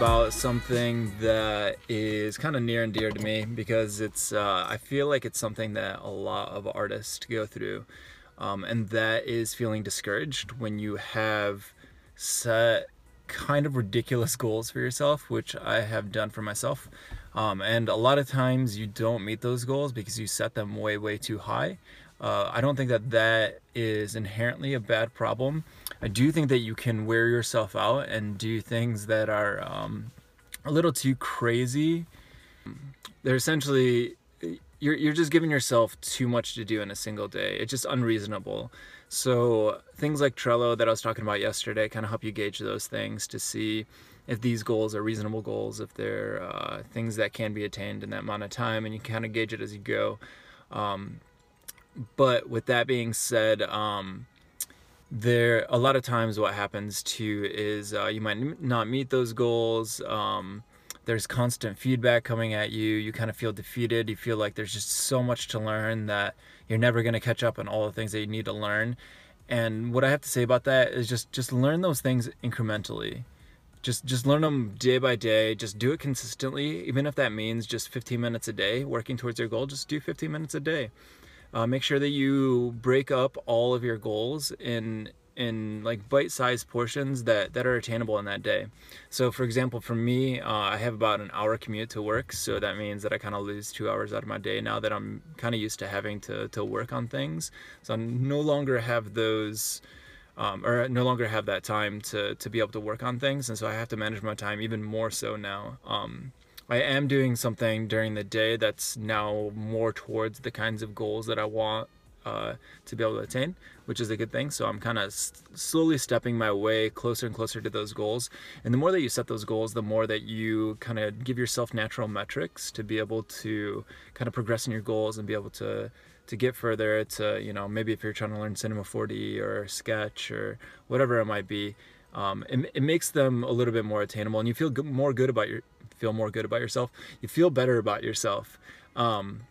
about something that is kind of near and dear to me because it's uh, I feel like it's something that a lot of artists go through, um, and that is feeling discouraged when you have set kind of ridiculous goals for yourself, which I have done for myself. Um, and a lot of times you don't meet those goals because you set them way, way too high. Uh, I don't think that that is inherently a bad problem. I do think that you can wear yourself out and do things that are um, a little too crazy. They're essentially you're you're just giving yourself too much to do in a single day. It's just unreasonable. So things like Trello that I was talking about yesterday kind of help you gauge those things to see if these goals are reasonable goals, if they're uh, things that can be attained in that amount of time, and you kind of gauge it as you go. Um, but with that being said, um, there a lot of times what happens too is uh, you might not meet those goals. Um, there's constant feedback coming at you. You kind of feel defeated. You feel like there's just so much to learn that you're never going to catch up on all the things that you need to learn. And what I have to say about that is just just learn those things incrementally. Just just learn them day by day. Just do it consistently, even if that means just 15 minutes a day working towards your goal. Just do 15 minutes a day. Uh, make sure that you break up all of your goals in in like bite-sized portions that that are attainable in that day. So, for example, for me, uh, I have about an hour commute to work, so that means that I kind of lose two hours out of my day now that I'm kind of used to having to to work on things. So I no longer have those. Um, or no longer have that time to, to be able to work on things, and so I have to manage my time even more so now. Um, I am doing something during the day that's now more towards the kinds of goals that I want uh, to be able to attain, which is a good thing. So I'm kind of slowly stepping my way closer and closer to those goals. And the more that you set those goals, the more that you kind of give yourself natural metrics to be able to kind of progress in your goals and be able to to get further to you know maybe if you're trying to learn cinema 4d or sketch or whatever it might be um, it, it makes them a little bit more attainable and you feel more good about your feel more good about yourself. You feel better about yourself. Um,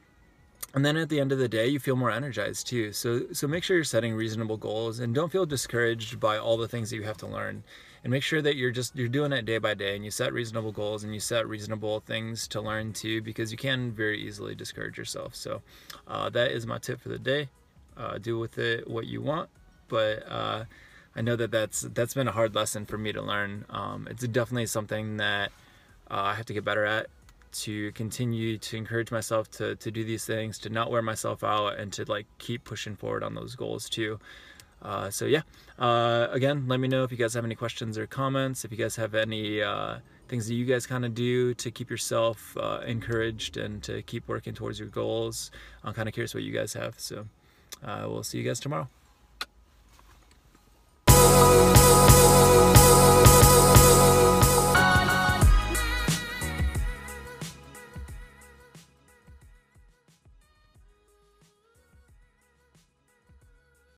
and then at the end of the day, you feel more energized too. So, so make sure you're setting reasonable goals and don't feel discouraged by all the things that you have to learn. And make sure that you're just you're doing it day by day, and you set reasonable goals and you set reasonable things to learn too, because you can very easily discourage yourself. So, uh, that is my tip for the day. Uh, do with it what you want, but uh, I know that that's that's been a hard lesson for me to learn. Um, it's definitely something that uh, I have to get better at to continue to encourage myself to, to do these things, to not wear myself out, and to like keep pushing forward on those goals too. Uh, so yeah, uh, again, let me know if you guys have any questions or comments. If you guys have any uh, things that you guys kind of do to keep yourself uh, encouraged and to keep working towards your goals. I'm kind of curious what you guys have. So uh, we'll see you guys tomorrow.